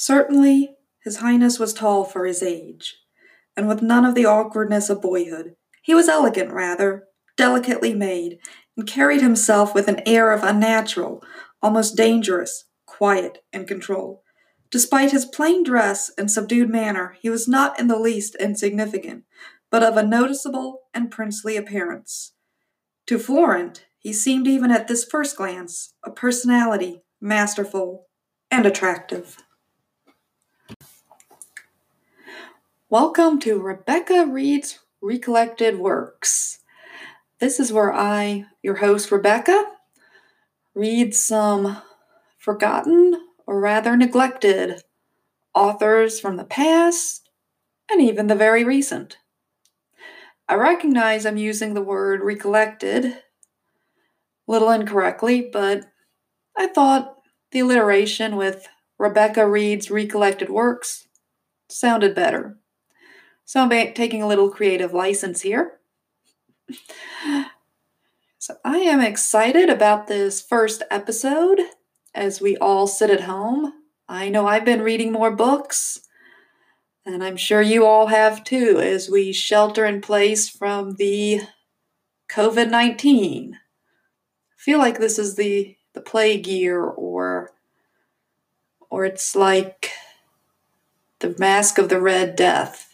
Certainly, His Highness was tall for his age, and with none of the awkwardness of boyhood. He was elegant, rather, delicately made, and carried himself with an air of unnatural, almost dangerous, quiet, and control. Despite his plain dress and subdued manner, he was not in the least insignificant, but of a noticeable and princely appearance. To Florent, he seemed even at this first glance a personality masterful and attractive. Welcome to Rebecca Reed's Recollected Works. This is where I, your host Rebecca, read some forgotten or rather neglected authors from the past and even the very recent. I recognize I'm using the word recollected a little incorrectly, but I thought the alliteration with Rebecca Reed's Recollected Works sounded better. So I'm taking a little creative license here. So I am excited about this first episode as we all sit at home. I know I've been reading more books, and I'm sure you all have too, as we shelter in place from the COVID 19. I feel like this is the, the plague year, or, or it's like the mask of the Red Death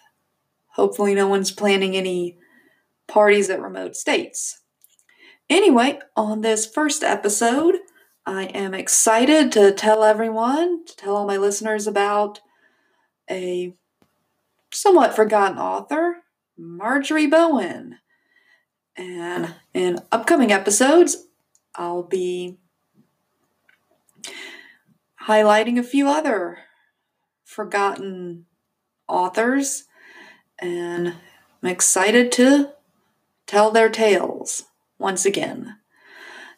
Hopefully, no one's planning any parties at remote states. Anyway, on this first episode, I am excited to tell everyone, to tell all my listeners about a somewhat forgotten author, Marjorie Bowen. And in upcoming episodes, I'll be highlighting a few other forgotten authors and I'm excited to tell their tales once again.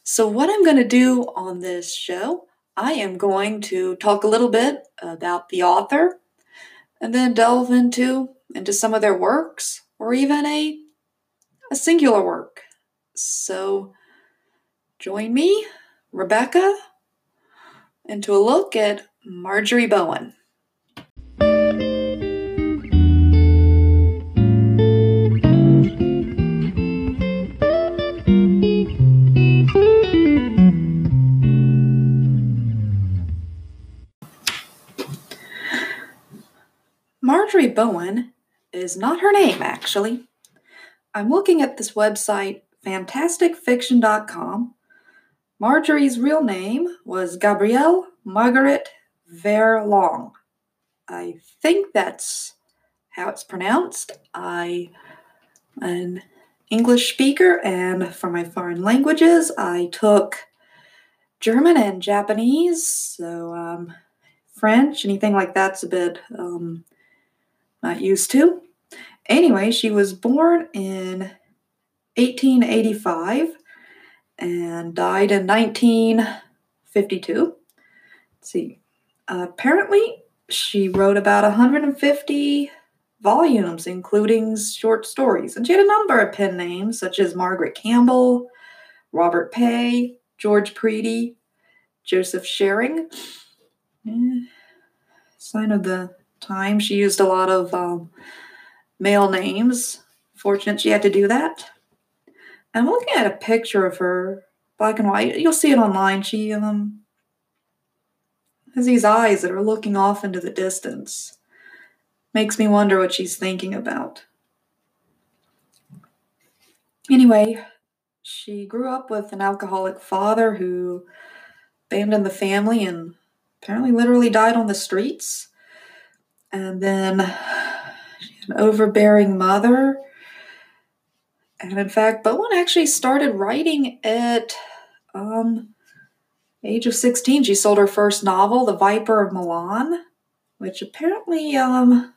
So, what I'm going to do on this show, I am going to talk a little bit about the author and then delve into into some of their works or even a a singular work. So, join me, Rebecca, into a look at Marjorie Bowen. Marjorie Bowen is not her name, actually. I'm looking at this website, fantasticfiction.com. Marjorie's real name was Gabrielle Margaret Verlong. I think that's how it's pronounced. I am an English speaker, and for my foreign languages, I took German and Japanese, so um, French, anything like that's a bit um, not used to. Anyway, she was born in 1885 and died in 1952. Let's see. Apparently, she wrote about 150 volumes, including short stories. And she had a number of pen names, such as Margaret Campbell, Robert Paye, George Preedy, Joseph Shearing. Eh, sign of the time. She used a lot of um, male names. Fortunate she had to do that. I'm looking at a picture of her, black and white. You'll see it online. She um, has these eyes that are looking off into the distance. Makes me wonder what she's thinking about. Anyway, she grew up with an alcoholic father who abandoned the family and apparently literally died on the streets. And then an overbearing mother. And in fact, Bowen actually started writing at um, age of 16. She sold her first novel, The Viper of Milan, which apparently um,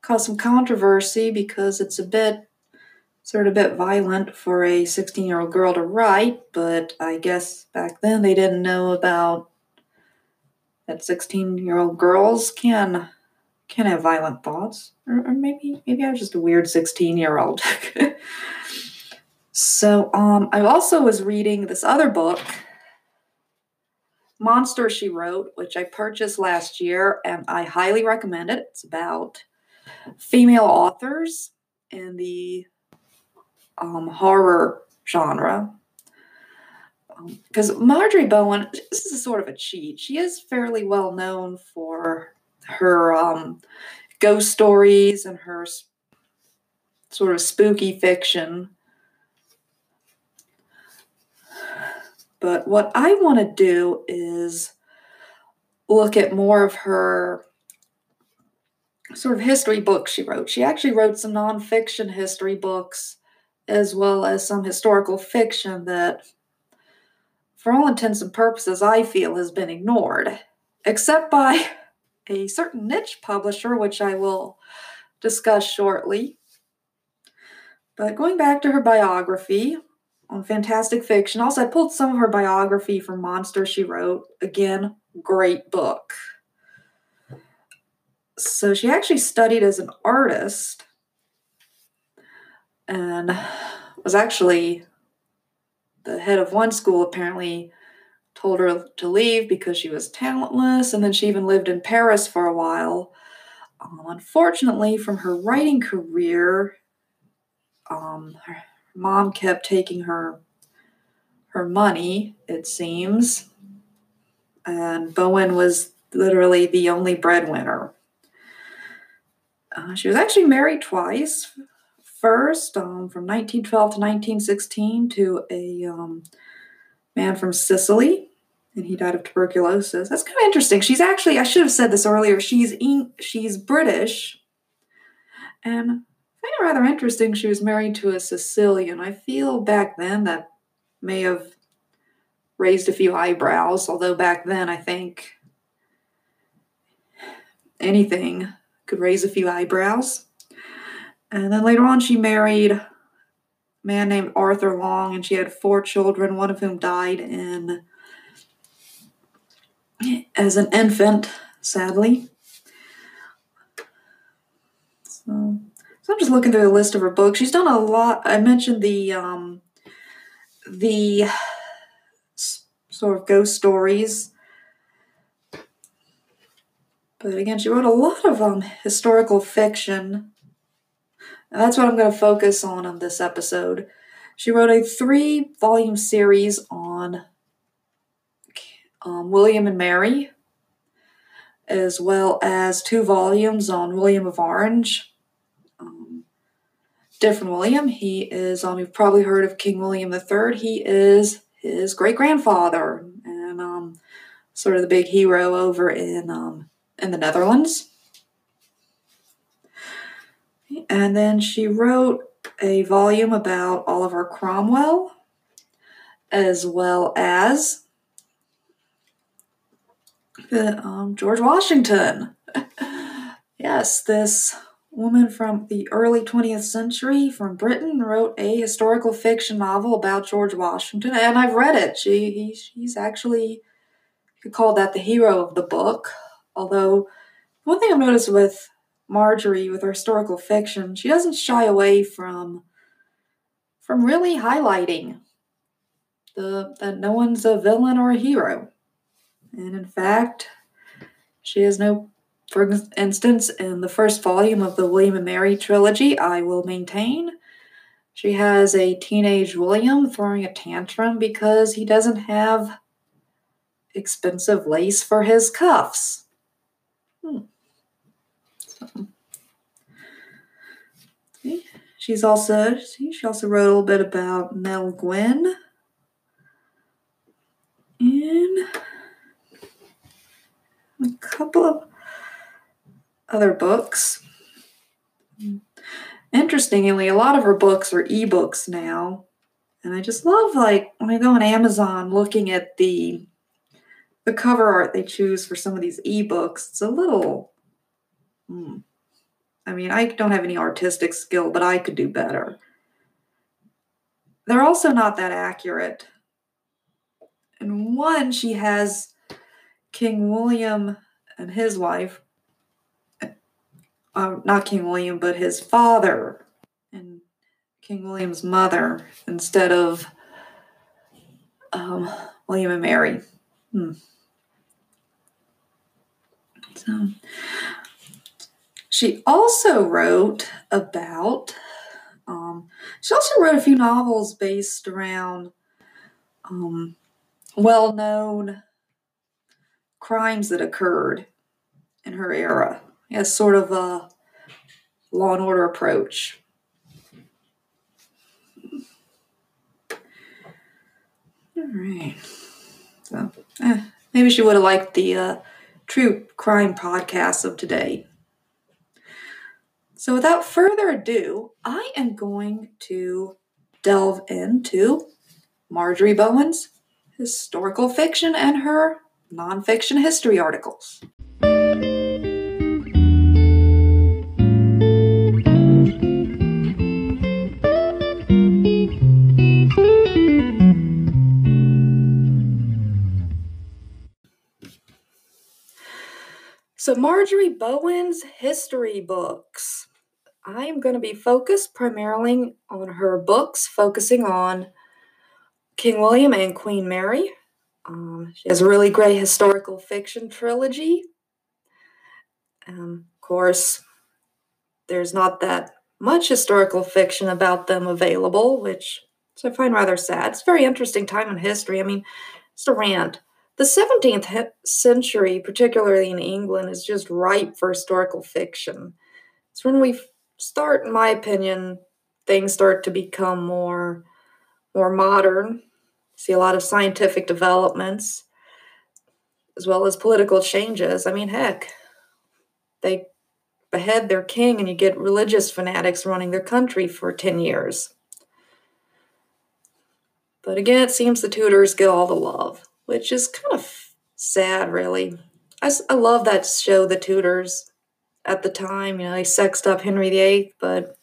caused some controversy because it's a bit sort of a bit violent for a 16 year old girl to write, but I guess back then they didn't know about that 16 year old girls can can have violent thoughts, or, or maybe maybe I was just a weird sixteen year old. so um, I also was reading this other book Monster She Wrote, which I purchased last year and I highly recommend it. It's about female authors in the um, horror genre. Because um, Marjorie Bowen, this is sort of a cheat. She is fairly well known for her um, ghost stories and her sort of spooky fiction. But what I want to do is look at more of her sort of history books she wrote. She actually wrote some nonfiction history books as well as some historical fiction that, for all intents and purposes, I feel has been ignored, except by a certain niche publisher, which I will discuss shortly. But going back to her biography on Fantastic Fiction, also I pulled some of her biography from Monster She Wrote. Again, great book. So she actually studied as an artist and was actually the head of one school apparently told her to leave because she was talentless and then she even lived in paris for a while. Um, unfortunately from her writing career um, her mom kept taking her her money it seems and bowen was literally the only breadwinner. Uh, she was actually married twice. First um, from 1912 to 1916 to a um, man from Sicily, and he died of tuberculosis. That's kind of interesting. She's actually, I should have said this earlier, she's, she's British, and I find it rather interesting she was married to a Sicilian. I feel back then that may have raised a few eyebrows, although back then I think anything could raise a few eyebrows. And then later on, she married man named Arthur Long, and she had four children, one of whom died in as an infant, sadly. So, so I'm just looking through the list of her books. She's done a lot. I mentioned the um, the sort of ghost stories. But again, she wrote a lot of um, historical fiction that's what I'm going to focus on on this episode. She wrote a three volume series on um, William and Mary, as well as two volumes on William of Orange. Um, different William. He is, um, you've probably heard of King William III. He is his great grandfather and um, sort of the big hero over in um, in the Netherlands. And then she wrote a volume about Oliver Cromwell, as well as the, um, George Washington. yes, this woman from the early 20th century from Britain wrote a historical fiction novel about George Washington, and I've read it. She he, she's actually you could call that the hero of the book. Although one thing I've noticed with Marjorie with her historical fiction, she doesn't shy away from from really highlighting the that no one's a villain or a hero. And in fact, she has no for instance, in the first volume of the William and Mary trilogy, I will maintain, she has a teenage William throwing a tantrum because he doesn't have expensive lace for his cuffs. Hmm. See, she's also see, she also wrote a little bit about Nell Gwyn. And a couple of other books. Interestingly, a lot of her books are ebooks now. And I just love like when I go on Amazon looking at the the cover art they choose for some of these ebooks. It's a little Hmm. I mean, I don't have any artistic skill, but I could do better. They're also not that accurate. And one, she has King William and his wife, uh, not King William, but his father and King William's mother instead of um, William and Mary. Hmm. So, she also wrote about, um, she also wrote a few novels based around um, well known crimes that occurred in her era as sort of a law and order approach. All right. So, eh, maybe she would have liked the uh, true crime podcast of today. So, without further ado, I am going to delve into Marjorie Bowen's historical fiction and her nonfiction history articles. So, Marjorie Bowen's history books. I'm going to be focused primarily on her books, focusing on King William and Queen Mary. Um, she has a really great historical fiction trilogy. Um, of course, there's not that much historical fiction about them available, which I find rather sad. It's a very interesting time in history. I mean, it's a rant. The 17th century, particularly in England, is just ripe for historical fiction. It's when we start, in my opinion, things start to become more more modern. See a lot of scientific developments as well as political changes. I mean, heck, they behead their king and you get religious fanatics running their country for 10 years. But again, it seems the Tudors get all the love which is kind of sad, really. I, I love that show, The Tudors, at the time. You know, they sexed up Henry VIII, but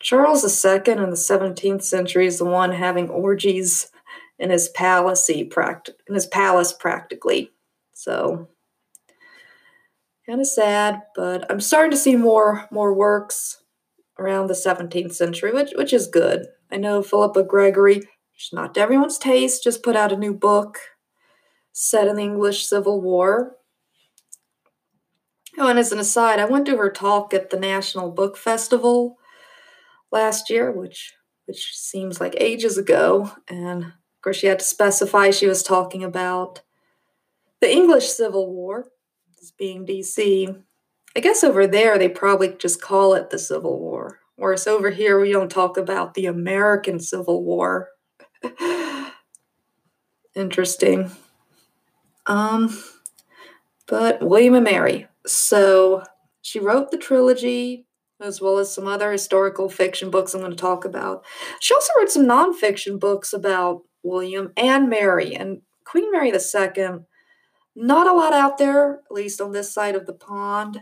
Charles II in the 17th century is the one having orgies in his palace, in his palace practically. So kind of sad, but I'm starting to see more more works around the 17th century, which which is good. I know Philippa Gregory She's not to everyone's taste, just put out a new book set in the English Civil War. Oh, and as an aside, I went to her talk at the National Book Festival last year, which which seems like ages ago, and of course she had to specify she was talking about the English Civil War, as being DC. I guess over there they probably just call it the Civil War, whereas over here we don't talk about the American Civil War. Interesting. Um, but William and Mary. So she wrote the trilogy as well as some other historical fiction books I'm going to talk about. She also wrote some nonfiction books about William and Mary and Queen Mary II. Not a lot out there, at least on this side of the pond.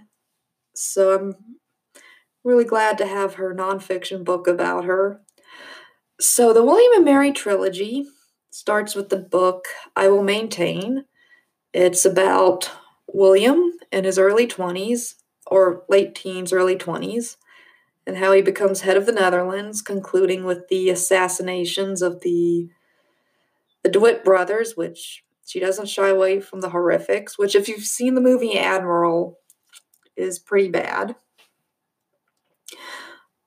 So I'm really glad to have her nonfiction book about her. So, the William and Mary trilogy starts with the book I Will Maintain. It's about William in his early 20s, or late teens, early 20s, and how he becomes head of the Netherlands, concluding with the assassinations of the, the DeWitt brothers, which she doesn't shy away from the horrifics, which, if you've seen the movie Admiral, is pretty bad.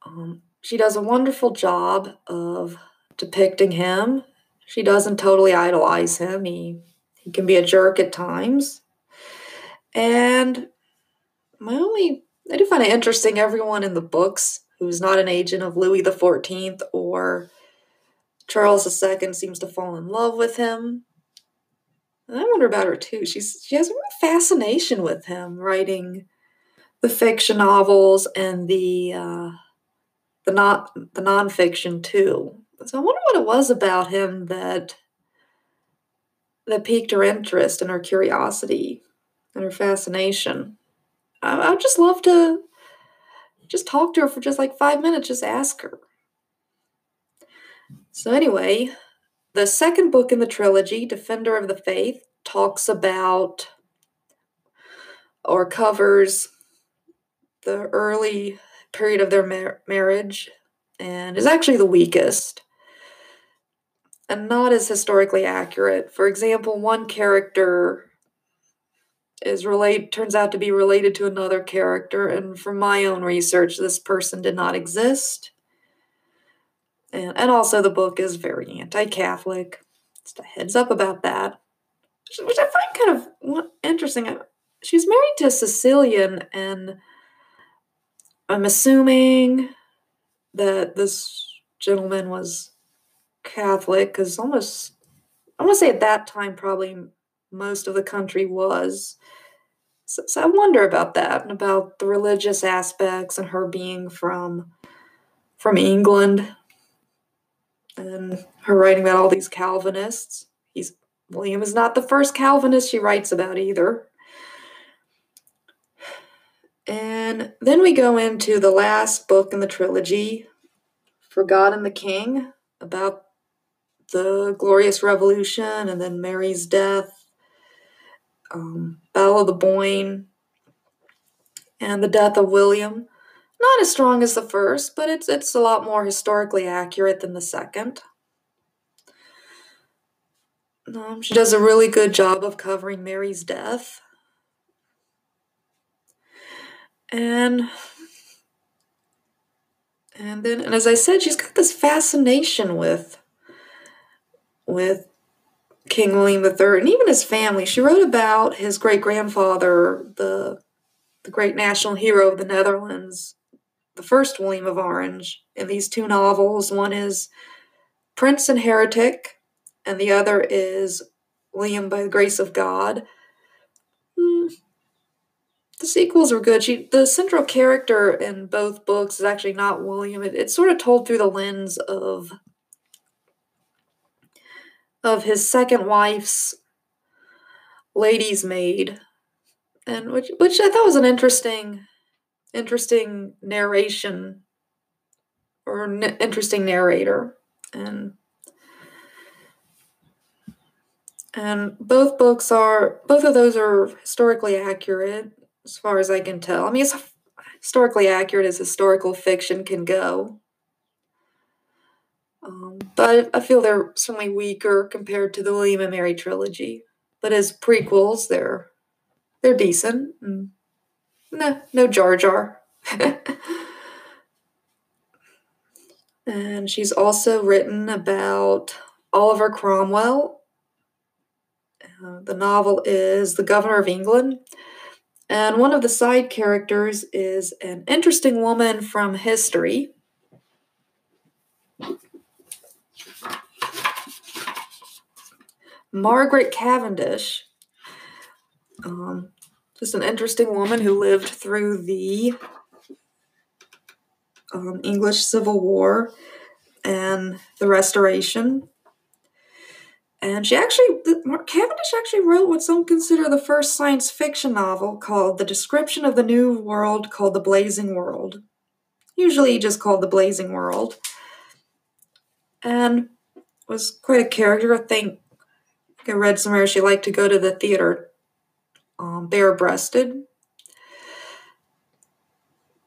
Um, she does a wonderful job of depicting him. She doesn't totally idolize him. He he can be a jerk at times. And my only I do find it interesting everyone in the books who's not an agent of Louis Fourteenth or Charles II seems to fall in love with him. And I wonder about her too. She's she has a real fascination with him, writing the fiction novels and the uh, the not the nonfiction too. So I wonder what it was about him that that piqued her interest and her curiosity and her fascination. I, would just love to just talk to her for just like five minutes, just ask her. So anyway, the second book in the trilogy, Defender of the Faith, talks about or covers the early period of their mar- marriage and is actually the weakest and not as historically accurate. For example, one character is related turns out to be related to another character and from my own research this person did not exist. And, and also the book is very anti-catholic. Just a heads up about that. Which i find kind of interesting. Uh, she's married to a sicilian and i'm assuming that this gentleman was catholic because almost i want to say at that time probably most of the country was so, so I wonder about that and about the religious aspects and her being from from England and her writing about all these Calvinists. He's William is not the first Calvinist she writes about either. And then we go into the last book in the trilogy, For God and the King, about the Glorious Revolution and then Mary's death um, Battle of the Boyne, and the death of William. Not as strong as the first, but it's it's a lot more historically accurate than the second. Um, she does a really good job of covering Mary's death. And and then and as I said, she's got this fascination with with King William III and even his family. She wrote about his great grandfather, the the great national hero of the Netherlands, the first William of Orange, in these two novels. One is Prince and Heretic, and the other is William by the Grace of God. Hmm. The sequels were good. She, the central character in both books is actually not William. It, it's sort of told through the lens of of his second wife's lady's maid, and which which I thought was an interesting interesting narration or n- interesting narrator, and and both books are both of those are historically accurate as far as I can tell. I mean, it's historically accurate as historical fiction can go. Um, but I feel they're certainly weaker compared to the William and Mary trilogy. But as prequels, they're they're decent. And no, no Jar Jar. and she's also written about Oliver Cromwell. Uh, the novel is The Governor of England. And one of the side characters is an interesting woman from history Margaret Cavendish, um, just an interesting woman who lived through the um, English Civil War and the Restoration. And she actually, Cavendish actually wrote what some consider the first science fiction novel called The Description of the New World called The Blazing World. Usually just called The Blazing World. And was quite a character. I think I read somewhere she liked to go to the theater um, bare breasted.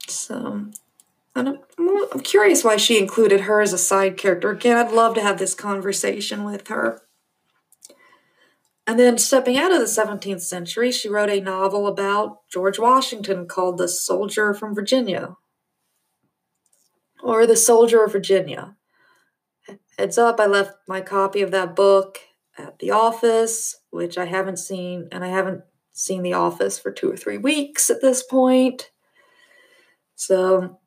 So, I'm, I'm curious why she included her as a side character. Again, I'd love to have this conversation with her. And then, stepping out of the 17th century, she wrote a novel about George Washington called The Soldier from Virginia, or The Soldier of Virginia. Heads up, I left my copy of that book at The Office, which I haven't seen, and I haven't seen The Office for two or three weeks at this point. So,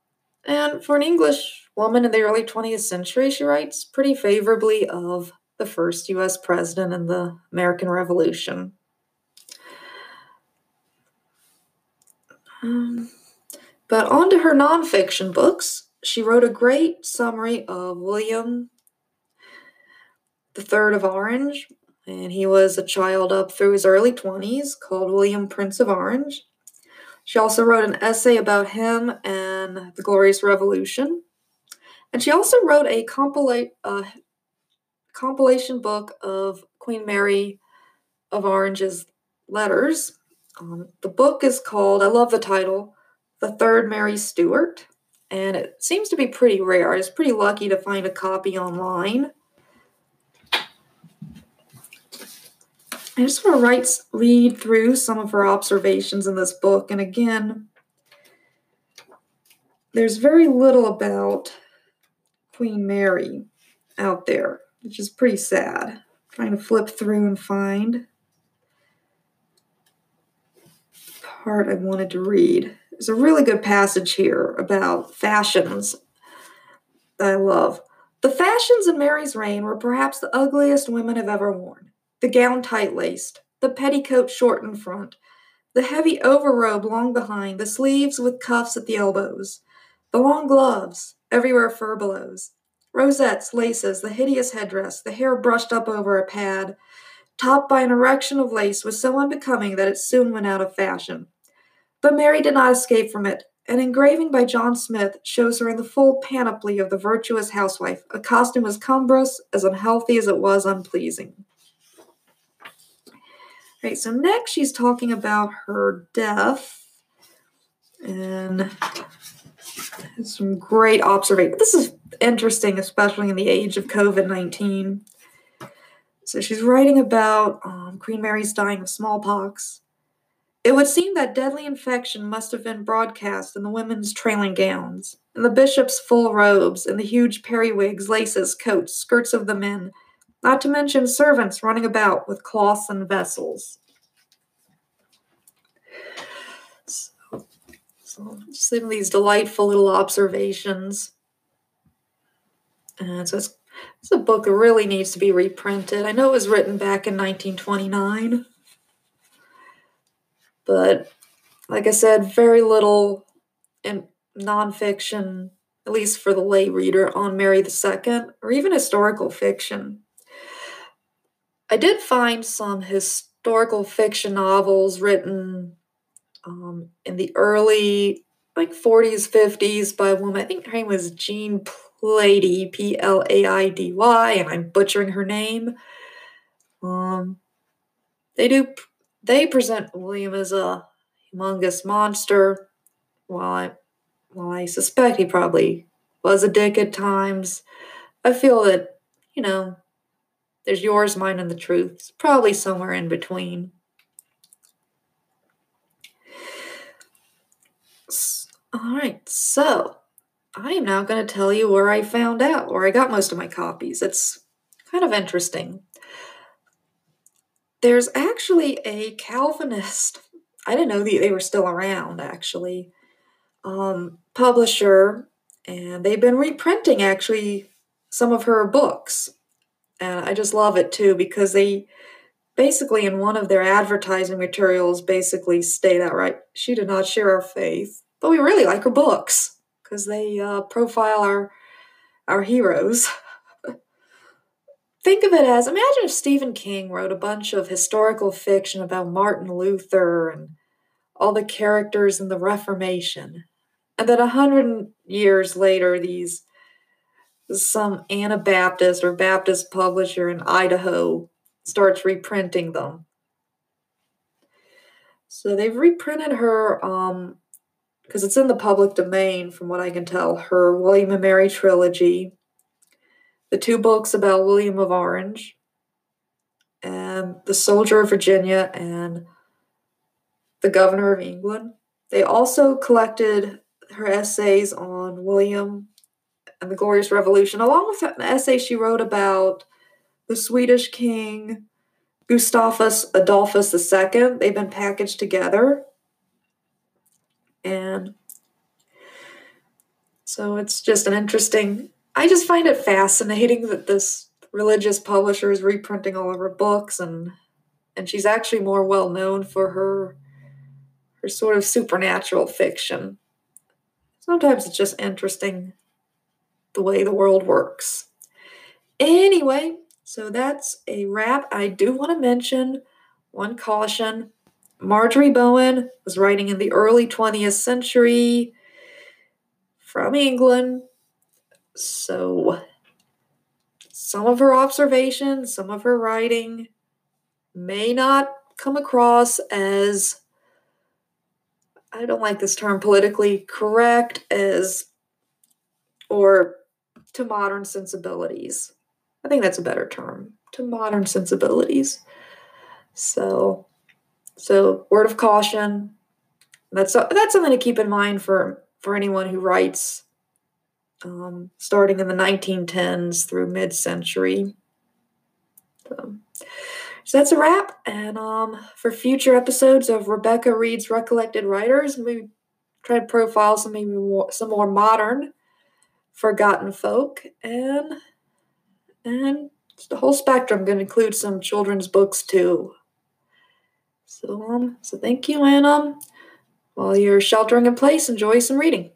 and for an English woman in the early 20th century, she writes pretty favorably of the first US president and the American Revolution. Um, but on to her nonfiction books. She wrote a great summary of William the third of Orange, and he was a child up through his early 20s called William Prince of Orange. She also wrote an essay about him and the Glorious Revolution. And she also wrote a compila- uh, compilation book of Queen Mary of Orange's letters. Um, the book is called, I love the title, The Third Mary Stuart. And it seems to be pretty rare. I was pretty lucky to find a copy online. I just want to write, read through some of her observations in this book. And again, there's very little about Queen Mary out there, which is pretty sad. I'm trying to flip through and find part I wanted to read. There's a really good passage here about fashions that I love. The fashions in Mary's reign were perhaps the ugliest women have ever worn the gown tight laced, the petticoat short in front, the heavy overrobe long behind, the sleeves with cuffs at the elbows, the long gloves, everywhere furbelows, rosettes, laces, the hideous headdress, the hair brushed up over a pad, topped by an erection of lace, was so unbecoming that it soon went out of fashion. But Mary did not escape from it. An engraving by John Smith shows her in the full panoply of the virtuous housewife, a costume as cumbrous, as unhealthy as it was unpleasing. Right, so next she's talking about her death and some great observation. This is interesting, especially in the age of COVID 19. So she's writing about um, Queen Mary's dying of smallpox. It would seem that deadly infection must have been broadcast in the women's trailing gowns, in the bishop's full robes, in the huge periwigs, laces, coats, skirts of the men not to mention servants running about with cloths and vessels. So, so just leaving these delightful little observations. And so it's, it's a book that really needs to be reprinted. I know it was written back in 1929, but like I said, very little in nonfiction, at least for the lay reader, on Mary II, or even historical fiction. I did find some historical fiction novels written um, in the early like 40s, 50s by a woman. I think her name was Jean Plaidy, P L A I D Y, and I'm butchering her name. Um, they do they present William as a humongous monster, while I while I suspect he probably was a dick at times. I feel that you know there's yours, mine, and the truth. It's probably somewhere in between. All right, so I am now going to tell you where I found out, where I got most of my copies. It's kind of interesting. There's actually a Calvinist, I didn't know they were still around actually, um, publisher, and they've been reprinting actually some of her books. And I just love it too because they basically, in one of their advertising materials, basically state outright she did not share our faith, but we really like her books because they uh, profile our our heroes. Think of it as imagine if Stephen King wrote a bunch of historical fiction about Martin Luther and all the characters in the Reformation, and then a hundred years later, these some Anabaptist or Baptist publisher in Idaho starts reprinting them. So they've reprinted her, um, because it's in the public domain, from what I can tell, her William and Mary trilogy, the two books about William of Orange, and The Soldier of Virginia, and The Governor of England. They also collected her essays on William and the Glorious Revolution, along with an essay she wrote about the Swedish king Gustavus Adolphus II. They've been packaged together. And so it's just an interesting, I just find it fascinating that this religious publisher is reprinting all of her books and and she's actually more well known for her her sort of supernatural fiction. Sometimes it's just interesting the way the world works. Anyway, so that's a wrap. I do want to mention one caution. Marjorie Bowen was writing in the early 20th century from England. So some of her observations, some of her writing may not come across as I don't like this term politically correct as or to modern sensibilities. I think that's a better term to modern sensibilities. So, so word of caution. That's that's something to keep in mind for for anyone who writes, um, starting in the 1910s through mid-century. So, so that's a wrap. And um, for future episodes of Rebecca Reads Recollected Writers, we try to profile some maybe more, some more modern, forgotten folk, and and the whole spectrum. to include some children's books too. So um, so thank you, and while you're sheltering in place, enjoy some reading.